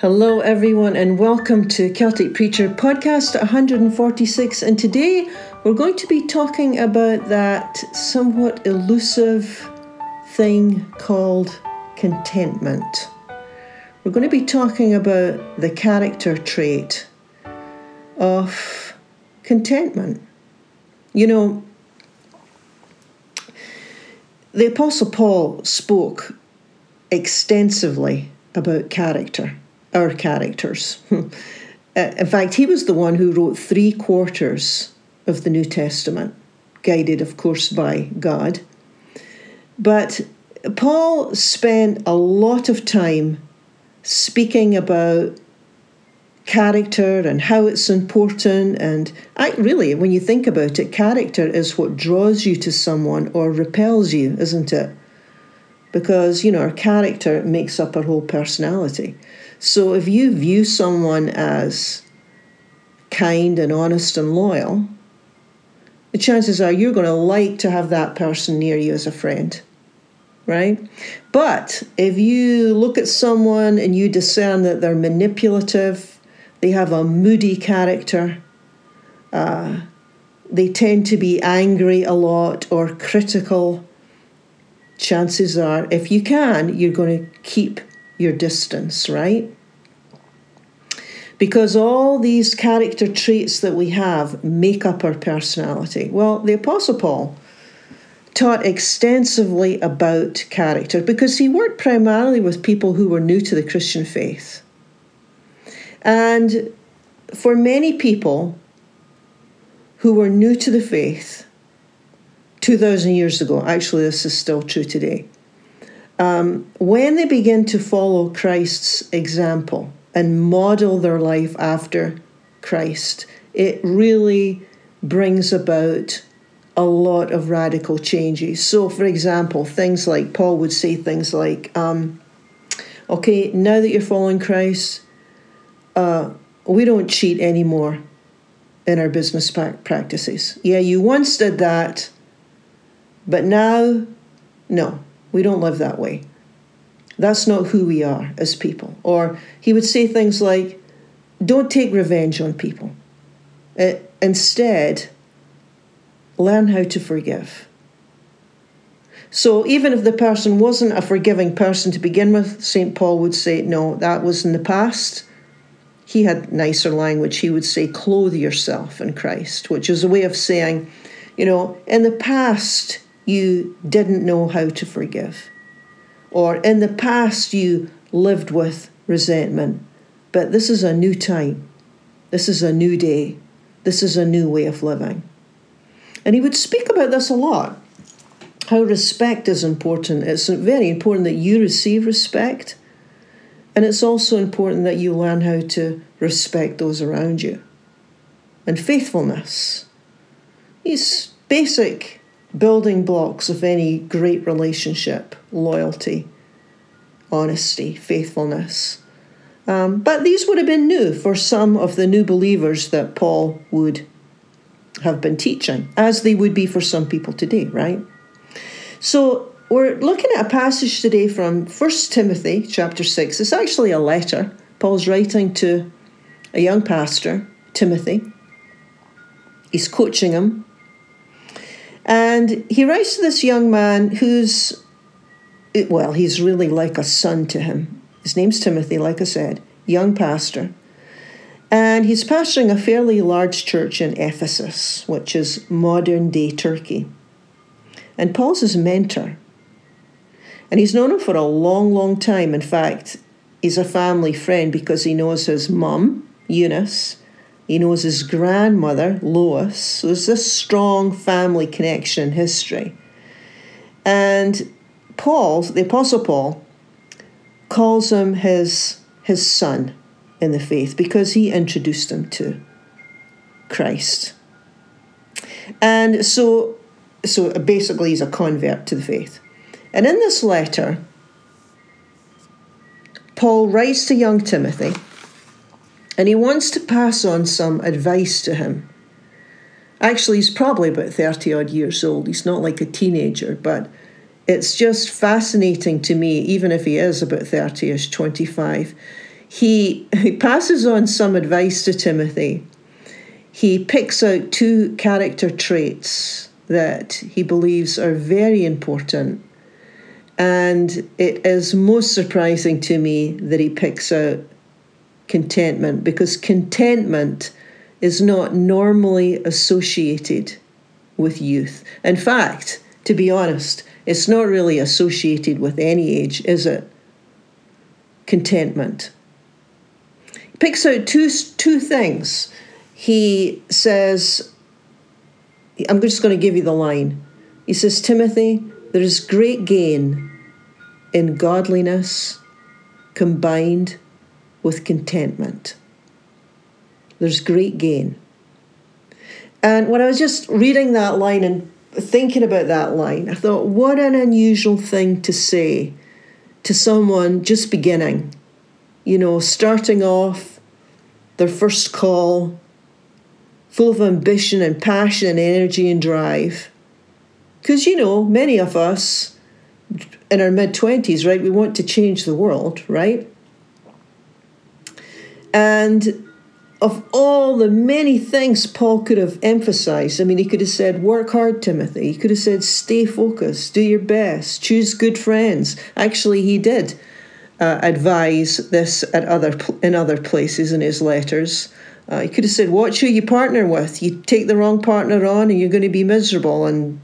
Hello, everyone, and welcome to Celtic Preacher Podcast 146. And today we're going to be talking about that somewhat elusive thing called contentment. We're going to be talking about the character trait of contentment. You know, the Apostle Paul spoke extensively about character our characters. Uh, in fact, he was the one who wrote three quarters of the New Testament, guided, of course, by God. But Paul spent a lot of time speaking about character and how it's important. And I, really, when you think about it, character is what draws you to someone or repels you, isn't it? Because, you know, our character makes up our whole personality. So if you view someone as kind and honest and loyal, the chances are you're going to like to have that person near you as a friend, right? But if you look at someone and you discern that they're manipulative, they have a moody character, uh, they tend to be angry a lot or critical, chances are, if you can, you're going to keep your distance, right? Because all these character traits that we have make up our personality. Well, the Apostle Paul taught extensively about character because he worked primarily with people who were new to the Christian faith. And for many people who were new to the faith 2,000 years ago, actually, this is still true today, um, when they begin to follow Christ's example and model their life after Christ, it really brings about a lot of radical changes. So, for example, things like Paul would say things like, um, okay, now that you're following Christ, uh, we don't cheat anymore in our business practices. Yeah, you once did that, but now, no. We don't live that way. That's not who we are as people. Or he would say things like, don't take revenge on people. Uh, instead, learn how to forgive. So even if the person wasn't a forgiving person to begin with, St. Paul would say, no, that was in the past. He had nicer language. He would say, clothe yourself in Christ, which is a way of saying, you know, in the past, you didn't know how to forgive. Or in the past, you lived with resentment. But this is a new time. This is a new day. This is a new way of living. And he would speak about this a lot how respect is important. It's very important that you receive respect. And it's also important that you learn how to respect those around you. And faithfulness. These basic building blocks of any great relationship loyalty, honesty, faithfulness. Um, but these would have been new for some of the new believers that Paul would have been teaching, as they would be for some people today, right? So we're looking at a passage today from 1 Timothy chapter 6. It's actually a letter Paul's writing to a young pastor, Timothy. He's coaching him and he writes to this young man who's, well, he's really like a son to him. His name's Timothy, like I said, young pastor. And he's pastoring a fairly large church in Ephesus, which is modern day Turkey. And Paul's his mentor. And he's known him for a long, long time. In fact, he's a family friend because he knows his mum, Eunice, he knows his grandmother, Lois. So there's this strong family connection in history. And Paul, the Apostle Paul, calls him his, his son in the faith because he introduced him to Christ. And so, so basically, he's a convert to the faith. And in this letter, Paul writes to young Timothy and he wants to pass on some advice to him. Actually, he's probably about 30 odd years old. He's not like a teenager, but it's just fascinating to me, even if he is about 30 ish, 25. he, he passes on some advice to Timothy. He picks out two character traits that he believes are very important. And it is most surprising to me that he picks out contentment because contentment is not normally associated with youth. In fact, to be honest, it's not really associated with any age, is it? Contentment. He picks out two, two things. He says, I'm just going to give you the line. He says, Timothy, there is great gain in godliness combined with contentment. There's great gain. And when I was just reading that line and thinking about that line, I thought, what an unusual thing to say to someone just beginning, you know, starting off their first call, full of ambition and passion and energy and drive. Because, you know, many of us in our mid 20s, right, we want to change the world, right? And of all the many things Paul could have emphasized, I mean, he could have said, work hard, Timothy. He could have said, stay focused, do your best, choose good friends. Actually, he did uh, advise this at other in other places in his letters. Uh, he could have said, watch who you partner with. You take the wrong partner on, and you're going to be miserable, and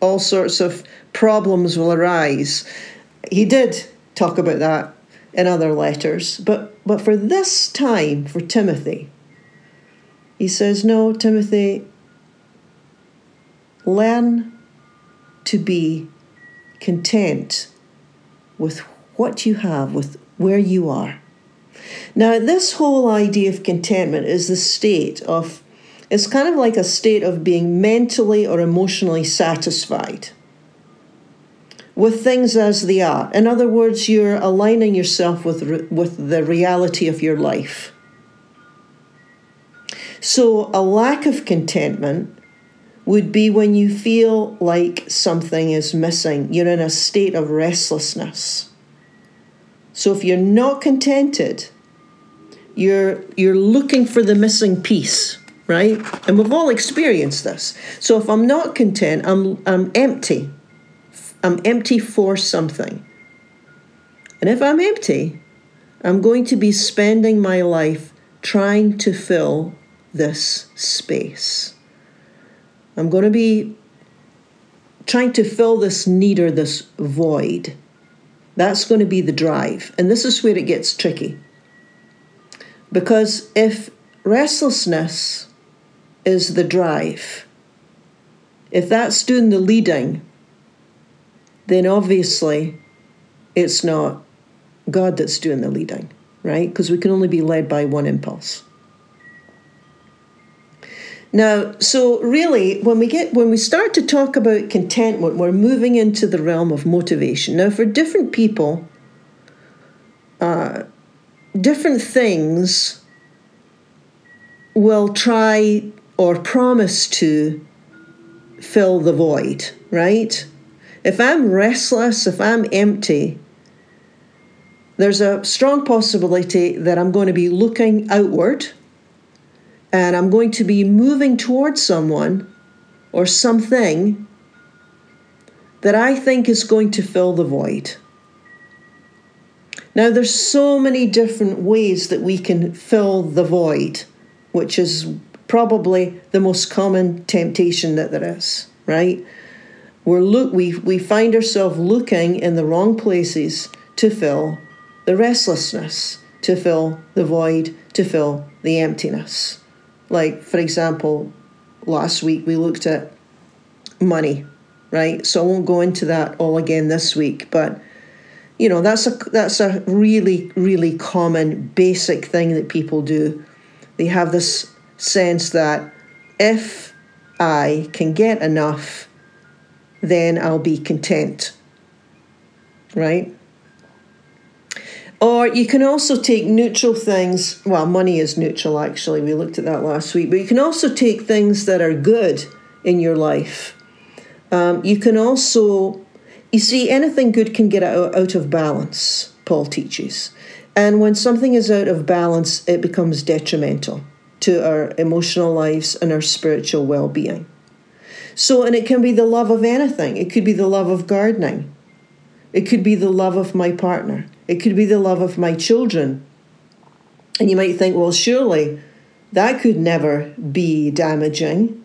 all sorts of problems will arise. He did talk about that in other letters, but but for this time, for Timothy, he says, No, Timothy, learn to be content with what you have, with where you are. Now, this whole idea of contentment is the state of, it's kind of like a state of being mentally or emotionally satisfied with things as they are. In other words, you're aligning yourself with, with the reality of your life. So, a lack of contentment would be when you feel like something is missing. You're in a state of restlessness. So, if you're not contented, you're, you're looking for the missing piece, right? And we've all experienced this. So, if I'm not content, I'm, I'm empty. I'm empty for something. And if I'm empty, I'm going to be spending my life trying to fill this space. I'm going to be trying to fill this need or this void. That's going to be the drive. And this is where it gets tricky. Because if restlessness is the drive, if that's doing the leading, then obviously it's not God that's doing the leading, right? Because we can only be led by one impulse. Now, so really, when we get when we start to talk about contentment, we're moving into the realm of motivation. Now, for different people, uh, different things will try or promise to fill the void, right? If I'm restless, if I'm empty, there's a strong possibility that I'm going to be looking outward and I'm going to be moving towards someone or something that I think is going to fill the void. Now, there's so many different ways that we can fill the void, which is probably the most common temptation that there is, right? We're look, we, we find ourselves looking in the wrong places to fill the restlessness, to fill the void, to fill the emptiness. Like, for example, last week we looked at money, right? So I won't go into that all again this week, but you know that's a that's a really really common basic thing that people do. They have this sense that if I can get enough, then I'll be content. Right? Or you can also take neutral things. Well, money is neutral, actually. We looked at that last week. But you can also take things that are good in your life. Um, you can also, you see, anything good can get out, out of balance, Paul teaches. And when something is out of balance, it becomes detrimental to our emotional lives and our spiritual well being. So, and it can be the love of anything. It could be the love of gardening. It could be the love of my partner. It could be the love of my children. And you might think, well, surely that could never be damaging.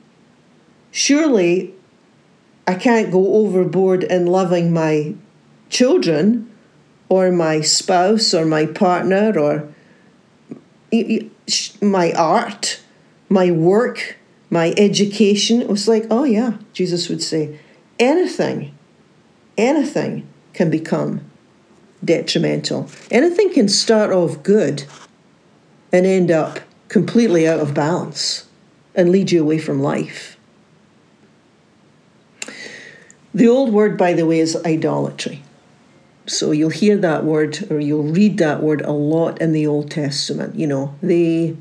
Surely I can't go overboard in loving my children or my spouse or my partner or my art, my work, my education. It was like, oh, yeah, Jesus would say, anything, anything can become detrimental. Anything can start off good and end up completely out of balance and lead you away from life. The old word, by the way, is idolatry. So you'll hear that word or you'll read that word a lot in the Old Testament. You know, they,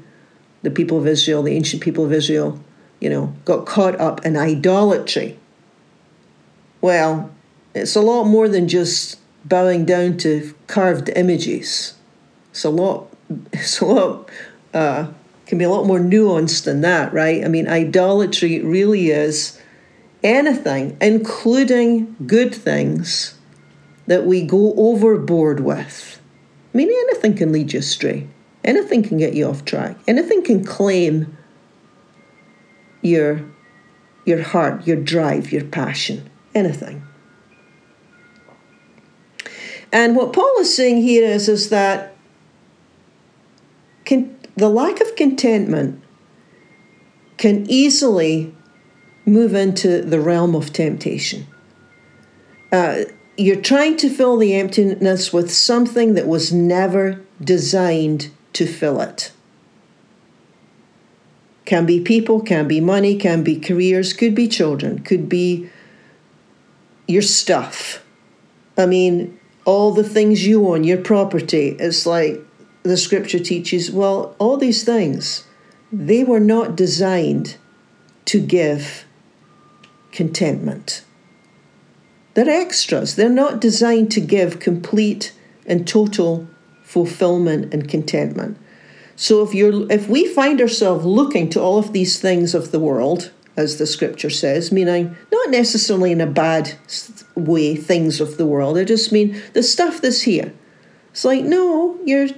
the people of Israel, the ancient people of Israel, you know, got caught up in idolatry. Well, it's a lot more than just bowing down to carved images. It's a lot. It's a lot. Uh, can be a lot more nuanced than that, right? I mean, idolatry really is anything, including good things, that we go overboard with. I mean, anything can lead you astray. Anything can get you off track. Anything can claim your your heart, your drive, your passion. Anything. And what Paul is saying here is, is that can, the lack of contentment can easily move into the realm of temptation. Uh, you're trying to fill the emptiness with something that was never designed to fill it. Can be people, can be money, can be careers, could be children, could be your stuff. I mean, all the things you own, your property. It's like the scripture teaches well, all these things, they were not designed to give contentment. They're extras. They're not designed to give complete and total fulfillment and contentment. So if you're if we find ourselves looking to all of these things of the world, as the scripture says, meaning not necessarily in a bad way, things of the world. I just mean the stuff that's here. It's like, no, you're.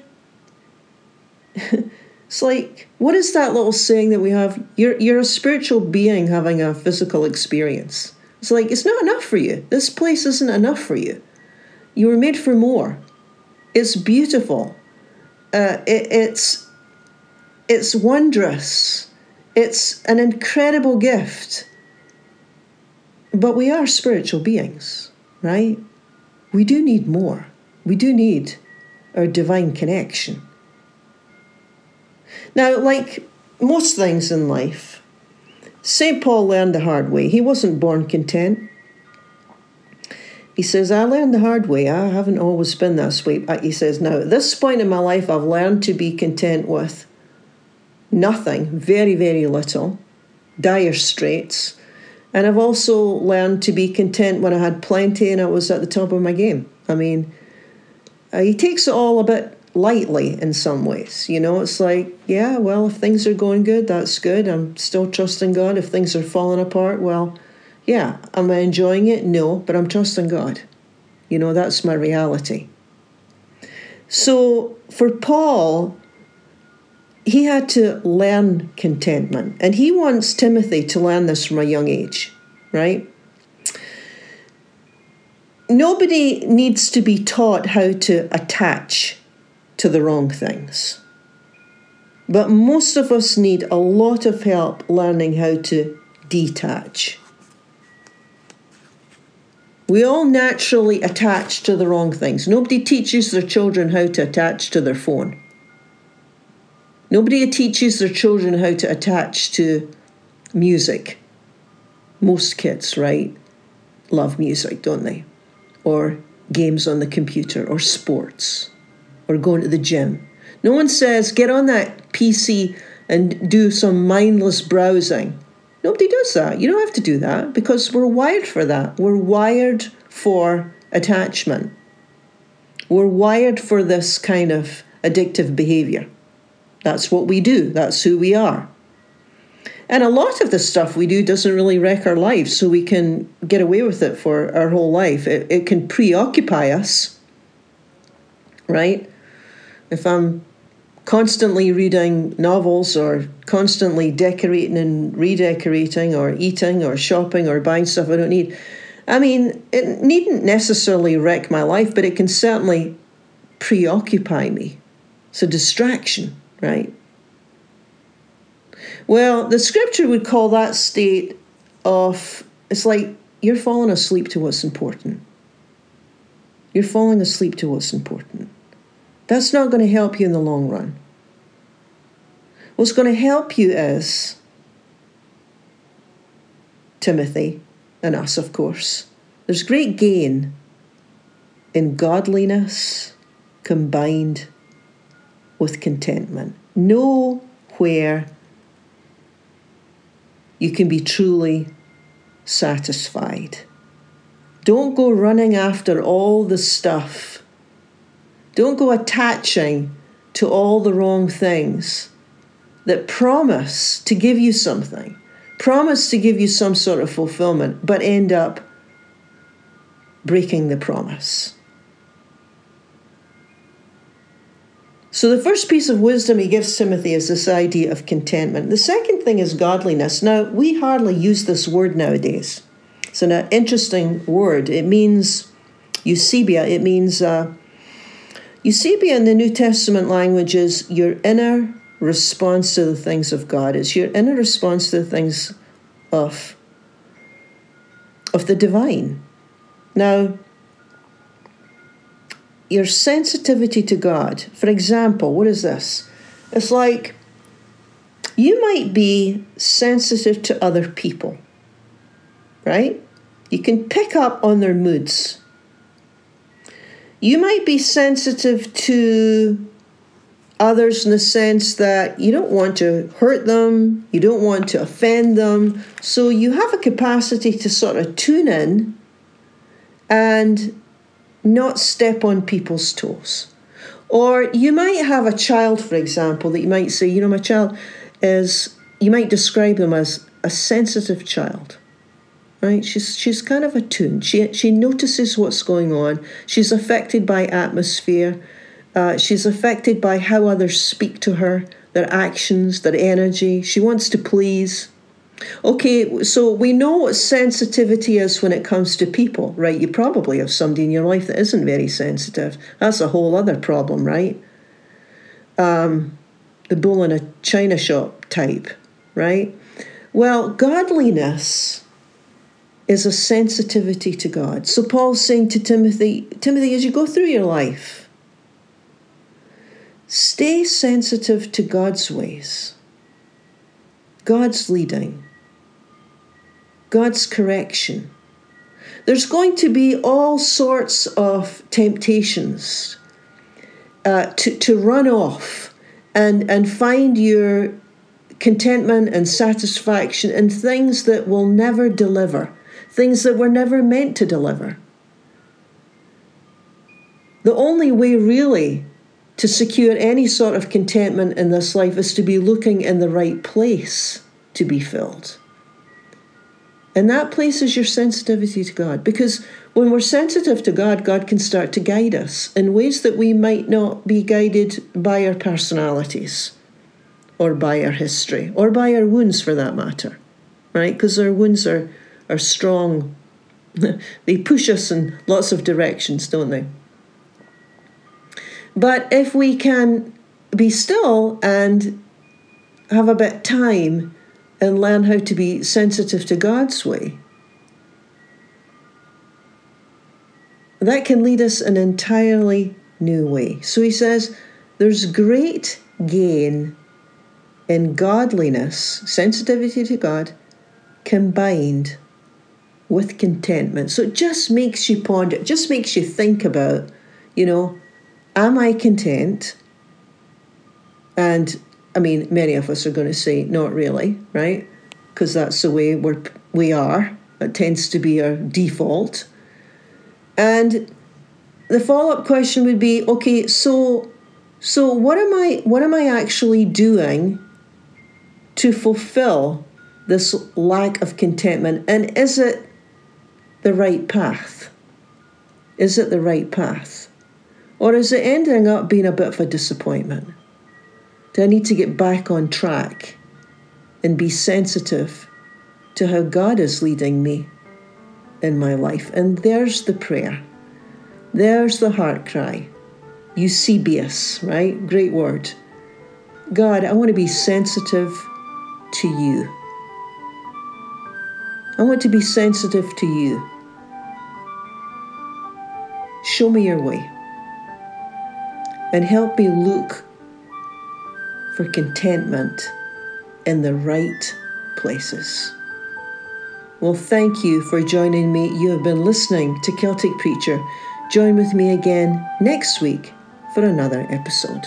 it's like, what is that little saying that we have? You're, you're a spiritual being having a physical experience. It's like, it's not enough for you. This place isn't enough for you. You were made for more. It's beautiful. Uh, it, it's, it's wondrous it's an incredible gift. But we are spiritual beings, right? We do need more. We do need our divine connection. Now, like most things in life, St. Paul learned the hard way. He wasn't born content. He says, I learned the hard way. I haven't always been this way. He says, now at this point in my life, I've learned to be content with nothing, very, very little, dire straits. And I've also learned to be content when I had plenty and I was at the top of my game. I mean, uh, he takes it all a bit lightly in some ways. You know, it's like, yeah, well, if things are going good, that's good. I'm still trusting God. If things are falling apart, well, yeah, am I enjoying it? No, but I'm trusting God. You know, that's my reality. So for Paul, he had to learn contentment. And he wants Timothy to learn this from a young age, right? Nobody needs to be taught how to attach to the wrong things. But most of us need a lot of help learning how to detach. We all naturally attach to the wrong things. Nobody teaches their children how to attach to their phone. Nobody teaches their children how to attach to music. Most kids, right, love music, don't they? Or games on the computer, or sports, or going to the gym. No one says, get on that PC and do some mindless browsing. Nobody does that. You don't have to do that because we're wired for that. We're wired for attachment. We're wired for this kind of addictive behavior. That's what we do, that's who we are. And a lot of the stuff we do doesn't really wreck our lives, so we can get away with it for our whole life. It, it can preoccupy us, right? If I'm constantly reading novels or constantly decorating and redecorating or eating or shopping or buying stuff I don't need, I mean, it needn't necessarily wreck my life, but it can certainly preoccupy me. It's a distraction, right? Well, the scripture would call that state of it's like you're falling asleep to what's important. You're falling asleep to what's important. That's not going to help you in the long run. What's going to help you is Timothy and us, of course. There's great gain in godliness combined with contentment. Know where you can be truly satisfied. Don't go running after all the stuff. Don't go attaching to all the wrong things that promise to give you something, promise to give you some sort of fulfillment, but end up breaking the promise. So, the first piece of wisdom he gives Timothy is this idea of contentment. The second thing is godliness. Now, we hardly use this word nowadays. It's an interesting word. It means eusebia, it means uh, eusebia in the New Testament language is your inner response to the things of God. It's your inner response to the things of, of the divine. Now, your sensitivity to God, for example, what is this? It's like you might be sensitive to other people, right? You can pick up on their moods. You might be sensitive to others in the sense that you don't want to hurt them, you don't want to offend them. So you have a capacity to sort of tune in and not step on people's toes. Or you might have a child, for example, that you might say, you know, my child is, you might describe them as a sensitive child. Right? She's she's kind of attuned. She she notices what's going on. She's affected by atmosphere. Uh, she's affected by how others speak to her, their actions, their energy. She wants to please. Okay, so we know what sensitivity is when it comes to people, right? You probably have somebody in your life that isn't very sensitive. That's a whole other problem, right? Um, the bull in a china shop type, right? Well, godliness is a sensitivity to God. So Paul's saying to Timothy, Timothy, as you go through your life, stay sensitive to God's ways, God's leading, God's correction. There's going to be all sorts of temptations uh, to, to run off and, and find your contentment and satisfaction in things that will never deliver, things that were never meant to deliver. The only way, really, to secure any sort of contentment in this life is to be looking in the right place to be filled. And that places your sensitivity to God. Because when we're sensitive to God, God can start to guide us in ways that we might not be guided by our personalities or by our history or by our wounds for that matter. Right? Because our wounds are, are strong. they push us in lots of directions, don't they? But if we can be still and have a bit time and learn how to be sensitive to God's way. That can lead us an entirely new way. So he says there's great gain in godliness, sensitivity to God, combined with contentment. So it just makes you ponder, it just makes you think about, you know, am I content? And I mean, many of us are going to say, not really, right? Because that's the way we're, we are. That tends to be our default. And the follow-up question would be, okay, so so what am I what am I actually doing to fulfill this lack of contentment? And is it the right path? Is it the right path? Or is it ending up being a bit of a disappointment? Do I need to get back on track and be sensitive to how God is leading me in my life? And there's the prayer. There's the heart cry. Eusebius, right? Great word. God, I want to be sensitive to you. I want to be sensitive to you. Show me your way and help me look for contentment in the right places. Well, thank you for joining me. You have been listening to Celtic Preacher. Join with me again next week for another episode.